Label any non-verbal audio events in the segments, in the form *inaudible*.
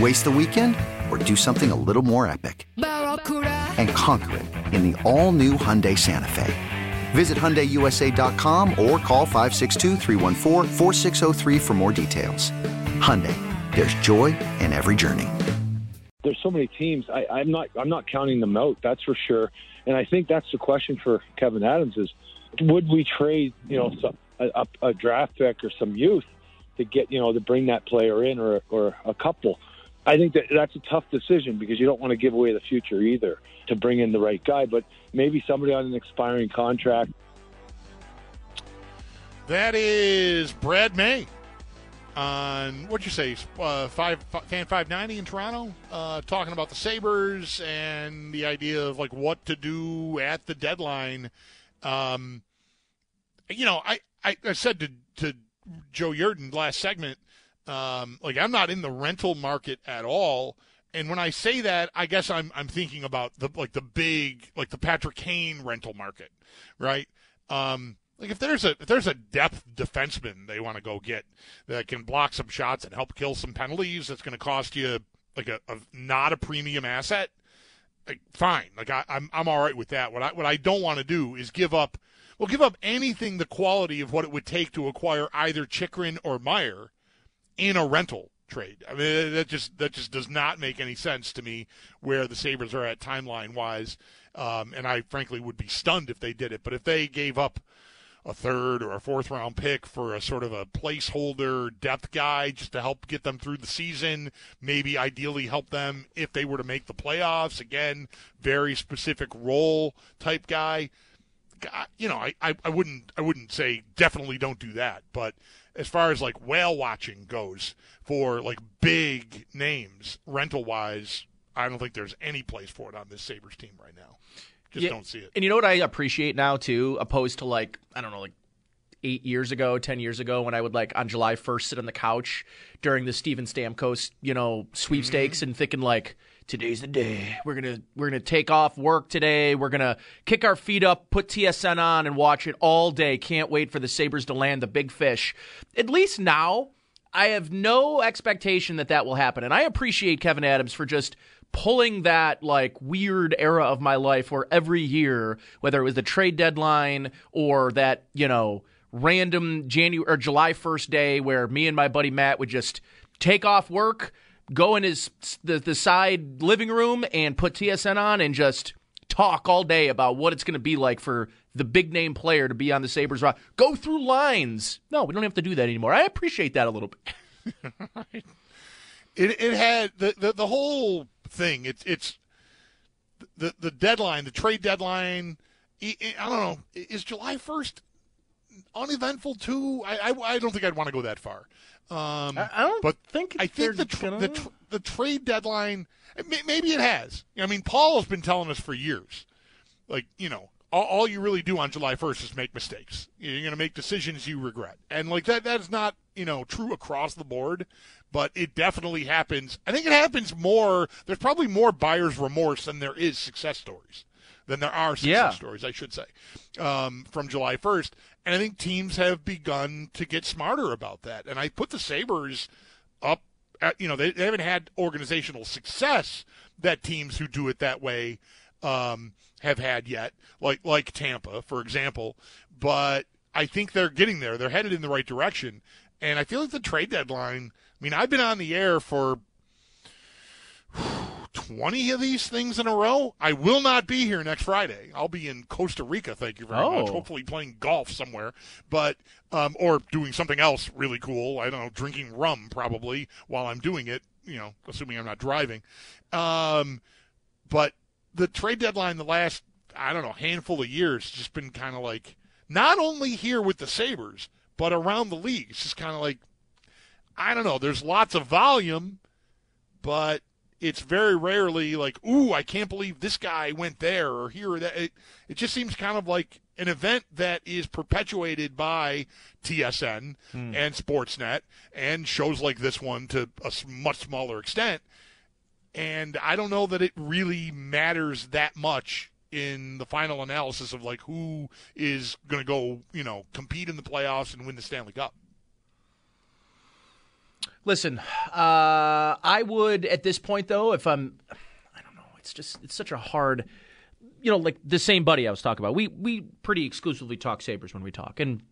Waste the weekend or do something a little more epic? And conquer it in the all new Hyundai Santa Fe. Visit HyundaiUSA.com or call 562 for more details. Hyundai, there's joy in every journey. There's so many teams. I, I'm not. I'm not counting them out. That's for sure. And I think that's the question for Kevyn Adams: is would we trade, you know, some, a, a draft pick or some youth to get, you know, to bring that player in, or or a couple? I think that that's a tough decision because you don't want to give away the future either to bring in the right guy, but maybe somebody on an expiring contract. That is Brad May on what'd you say, uh, five fan five ninety in Toronto, uh, talking about the Sabres and the idea of like what to do at the deadline. Um, you know, I, I, I said to to Joe Yerdon last segment um, like I'm not in the rental market at all. And when I say that, I guess I'm I'm thinking about the like the big like the Patrick Kane rental market, right? Um, like if there's a if there's a depth defenseman they want to go get that can block some shots and help kill some penalties, that's going to cost you like a, a, not a premium asset. Like fine, like I, I'm I'm all right with that. What I what I don't want to do is give up. Well, give up anything the quality of what it would take to acquire either Chychrun or Meier in a rental trade. I mean, that just that just does not make any sense to me where the Sabres are at timeline wise. Um, and I frankly would be stunned if they did it. But if they gave up a third or a fourth round pick for a sort of a placeholder depth guy just to help get them through the season, maybe ideally help them if they were to make the playoffs. Again, very specific role type guy. You know, I, I, I wouldn't I wouldn't say definitely don't do that, but as far as like whale watching goes for like big names rental wise, I don't think there's any place for it on this Sabres team right now. Just yeah, don't see it. And you know what I appreciate now too, opposed to like I don't know, like eight years ago, ten years ago, when I would like on July first sit on the couch during the Steven Stamkos, you know, sweepstakes mm-hmm. and thinking like today's the day. We're gonna we're gonna take off work today. We're gonna kick our feet up, put TSN on, and watch it all day. Can't wait for the Sabres to land the big fish. At least now, I have no expectation that that will happen, and I appreciate Kevyn Adams for just pulling that like weird era of my life where every year, whether it was the trade deadline or that you know random January or July first day where me and my buddy Matt would just take off work go in his the, the side living room and put TSN on and just talk all day about what it's going to be like for the big name player to be on the Sabres roster. Go through lines. No, we don't have to do that anymore. I appreciate that a little bit. *laughs* it it had the, the the whole thing. It's it's the the deadline, the trade deadline. I don't know. Is July first uneventful too? I, I, I don't think I'd want to go that far. Um, I, I don't but think I think the, the, tr- the trade deadline maybe it has. I mean, Paul has been telling us for years, like you know, all, all you really do on July 1st is make mistakes. You're going to make decisions you regret, and like that that is not you know true across the board, but it definitely happens. I think it happens more. There's probably more buyer's remorse than there is success stories than there are success yeah. stories, I should say, um, from July 1st. And I think teams have begun to get smarter about that. And I put the Sabres up. At, you know, they, they haven't had organizational success that teams who do it that way um, have had yet, like like Tampa, for example. But I think they're getting there. They're headed in the right direction, and I feel like the trade deadline. I mean, I've been on the air for 20 of these things in a row. I will not be here next Friday. I'll be in Costa Rica, thank you very Oh. much. Hopefully playing golf somewhere, but um, or doing something else really cool. I don't know, drinking rum probably while I'm doing it, you know, assuming I'm not driving. Um, but the trade deadline the last I don't know, handful of years has just been kind of like not only here with the Sabres, but around the league. It's just kind of like I don't know, there's lots of volume, but it's very rarely like, ooh, I can't believe this guy went there or here or that. It, it just seems kind of like an event that is perpetuated by TSN hmm. and Sportsnet and shows like this one to a much smaller extent. And I don't know that it really matters that much in the final analysis of like who is going to go, you know, compete in the playoffs and win the Stanley Cup. Listen, uh, I would at this point though, if I'm, I don't know, it's just it's such a hard, you know, like the same buddy I was talking about. We we pretty exclusively talk Sabres when we talk, and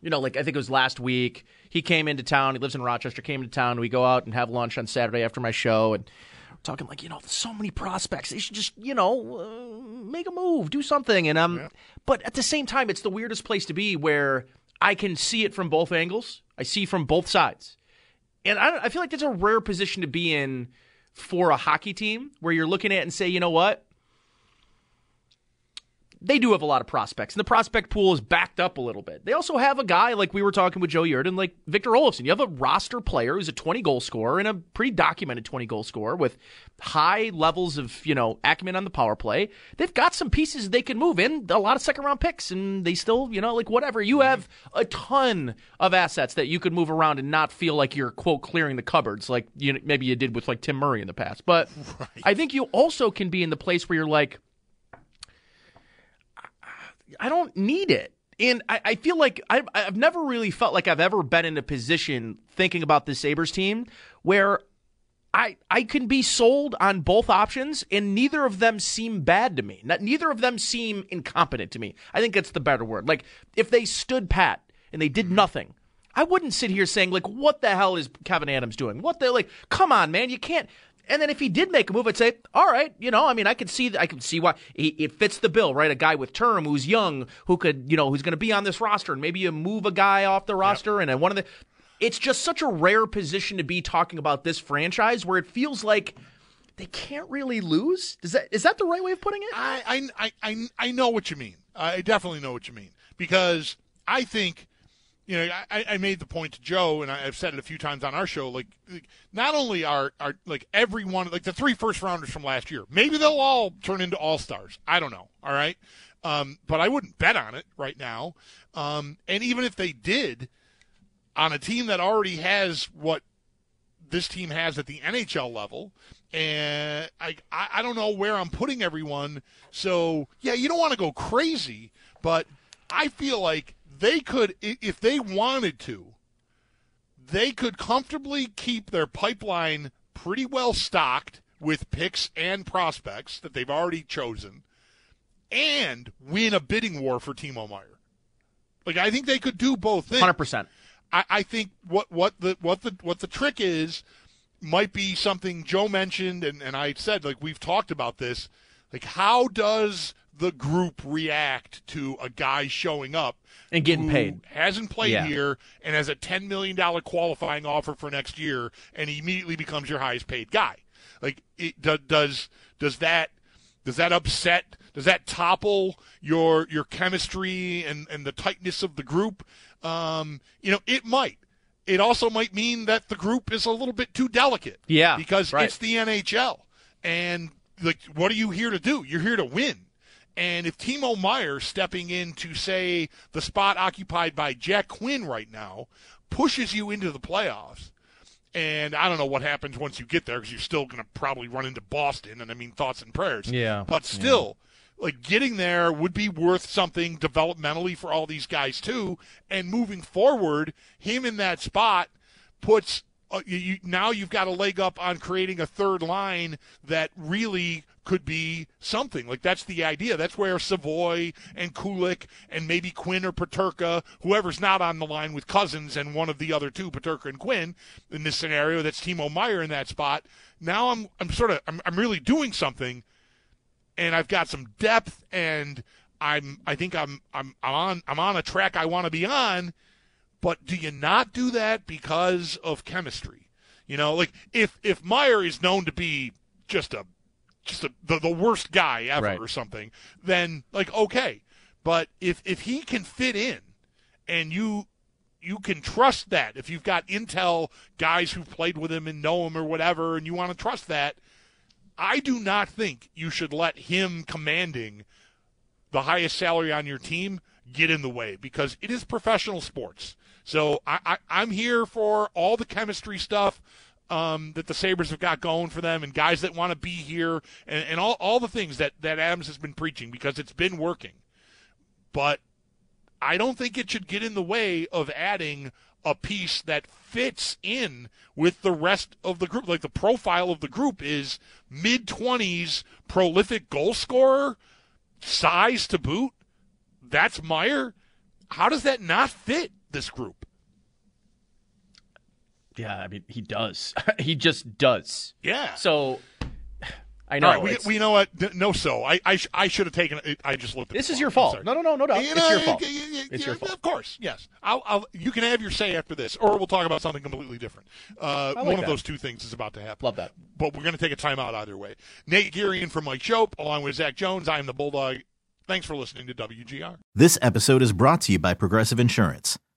you know, like I think it was last week. He came into town. He lives in Rochester. Came into town. We go out and have lunch on Saturday after my show, and we're talking like you know, so many prospects. They should just you know uh, make a move, do something. And um, but at the same time, it's the weirdest place to be where I can see it from both angles. I see from both sides. And I, I feel like that's a rare position to be in for a hockey team where you're looking at and say, you know what? They do have a lot of prospects, and the prospect pool is backed up a little bit. They also have a guy like we were talking with Joe Yerdon, like Victor Olofsson. You have a roster player who's a 20 goal scorer and a pretty documented 20 goal scorer with high levels of you know acumen on the power play. They've got some pieces they can move in, a lot of second round picks, and they still you know like whatever. You have a ton of assets that you could move around and not feel like you're quote clearing the cupboards like you know, maybe you did with like Tim Murray in the past. But *laughs* I think you also can be in the place where you're like. I don't need it. And I, I feel like I've, I've never really felt like I've ever been in a position thinking about the Sabres team where I I can be sold on both options, and neither of them seem bad to me. Not, neither of them seem incompetent to me. I think that's the better word. Like if they stood pat and they did mm-hmm. nothing, I wouldn't sit here saying like, "What the hell is Kevyn Adams doing?" What the like? Come on, man, you can't. And then if he did make a move, I'd say, all right, you know, I mean, I could see, I could see why he, it fits the bill, right? A guy with term who's young, who could, you know, who's going to be on this roster, and maybe you move a guy off the roster, and then one of the. It's just such a rare position to be talking about this franchise where it feels like they can't really lose. Is that is that the right way of putting it? I, I, I, I know what you mean. I definitely know what you mean because I think, you know, I, I made the point to Joe, and I- I've said it a few times on our show. Like, like, not only are are like every one, like the three first rounders from last year, maybe they'll all turn into all stars. I don't know. All right, um, but I wouldn't bet on it right now. Um, and even if they did, on a team that already has what this team has at the NHL level, and I I don't know where I'm putting everyone. So yeah, you don't want to go crazy, but I feel like they could, if they wanted to, they could comfortably keep their pipeline pretty well stocked with picks and prospects that they've already chosen, and win a bidding war for Timo Meier. Like I think they could do both things. Hundred percent. I, I think what what the what the what the trick is might be something Joe mentioned and, and I said like we've talked about this. Like how does the group react to a guy showing up And getting who paid. hasn't played Yeah. here and has a ten million dollar qualifying offer for next year and he immediately becomes your highest paid guy? Like it do, does does that does that upset does that topple your your chemistry and, and the tightness of the group um, you know it might it also might mean that the group is a little bit too delicate Yeah, because right. it's the nhl and like what are you here to do you're here to win and if Timo Meier stepping in to say the spot occupied by Jack Quinn right now pushes you into the playoffs and I don't know what happens once you get there because you're still going to probably run into Boston. And I mean, thoughts and prayers. Yeah. But still, like getting there would be worth something developmentally for all these guys too. And moving forward, him in that spot puts uh, you, you, now you've got a leg up on creating a third line that really could be something. Like that's the idea. That's where Savoie and Kulich and maybe Quinn or Peterka, whoever's not on the line with Cozens and one of the other two, Peterka and Quinn, in this scenario, that's Timo Meier in that spot. Now I'm I'm sort of I'm, I'm really doing something, and I've got some depth, and I'm I think I'm I'm I'm on I'm on a track I want to be on. But do you not do that because of chemistry? You know, like if if Meier is known to be just a just a, the the worst guy ever Right. or something, then like okay. But if if he can fit in, and you you can trust that if you've got intel guys who've played with him and know him or whatever, and you want to trust that, I do not think you should let him commanding the highest salary on your team get in the way because it is professional sports. So I, I, I'm here for all the chemistry stuff um, that the Sabres have got going for them and guys that want to be here and, and all, all the things that, that Adams has been preaching because it's been working. But I don't think it should get in the way of adding a piece that fits in with the rest of the group. Like the profile of the group is mid 20s, prolific goal scorer, size to boot. That's Meier. How does that not fit this group? Yeah, I mean, he does. *laughs* he just does. Yeah. So I know. All right, we, we know what? No, so I I, sh- I should have taken it. I just looked. At this is phone. your fault. No, no, no, no doubt. You It's know, your fault. y- y- y- It's your fault. Of course, yes. I'll, I'll, you can have your say after this, or we'll talk about something completely different. Uh, like one of those two things is about to happen. Love that. But we're going to take a timeout either way. Nate Geary and from Mike Schopp, along with Zach Jones. I am the Bulldog. Thanks for listening to WGR. This episode is brought to you by Progressive Insurance.